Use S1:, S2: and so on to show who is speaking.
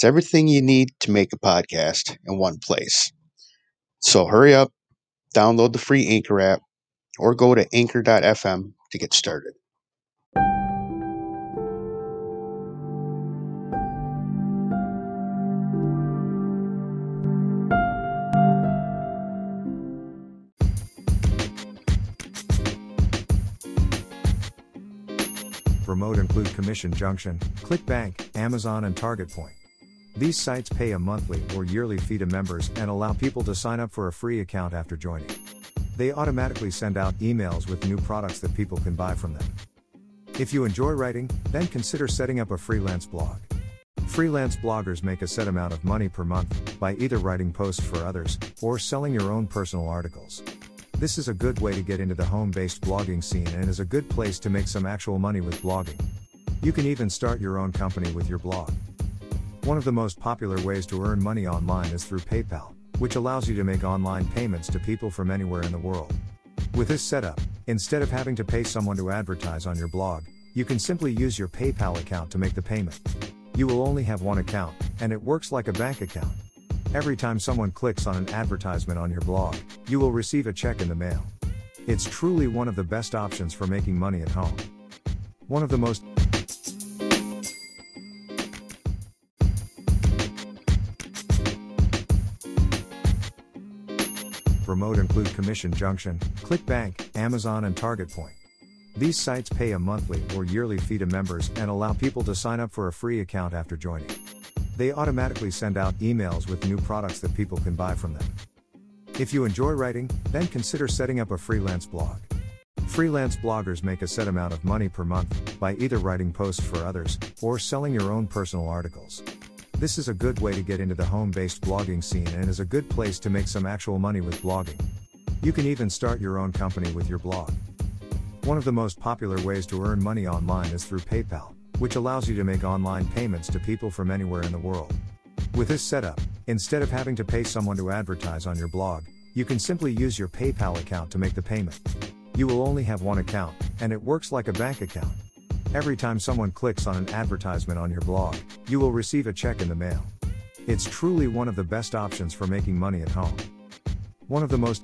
S1: It's everything you need to make a podcast in one place. So hurry up, download the free Anchor app, or go to anchor.fm to get started.
S2: Remote include Commission Junction, ClickBank, Amazon, and Target Point. These sites pay a monthly or yearly fee to members and allow people to sign up for a free account after joining. They automatically send out emails with new products that people can buy from them. If you enjoy writing, then consider setting up a freelance blog. Freelance bloggers make a set amount of money per month by either writing posts for others or selling your own personal articles. This is a good way to get into the home based blogging scene and is a good place to make some actual money with blogging. You can even start your own company with your blog. One of the most popular ways to earn money online is through PayPal, which allows you to make online payments to people from anywhere in the world. With this setup, instead of having to pay someone to advertise on your blog, you can simply use your PayPal account to make the payment. You will only have one account, and it works like a bank account. Every time someone clicks on an advertisement on your blog, you will receive a check in the mail. It's truly one of the best options for making money at home. One of the most remote include Commission Junction, ClickBank, Amazon, and Target Point. These sites pay a monthly or yearly fee to members and allow people to sign up for a free account after joining. They automatically send out emails with new products that people can buy from them. If you enjoy writing, then consider setting up a freelance blog. Freelance bloggers make a set amount of money per month by either writing posts for others or selling your own personal articles. This is a good way to get into the home based blogging scene and is a good place to make some actual money with blogging. You can even start your own company with your blog. One of the most popular ways to earn money online is through PayPal which allows you to make online payments to people from anywhere in the world. With this setup, instead of having to pay someone to advertise on your blog, you can simply use your PayPal account to make the payment. You will only have one account, and it works like a bank account. Every time someone clicks on an advertisement on your blog, you will receive a check in the mail. It's truly one of the best options for making money at home. One of the most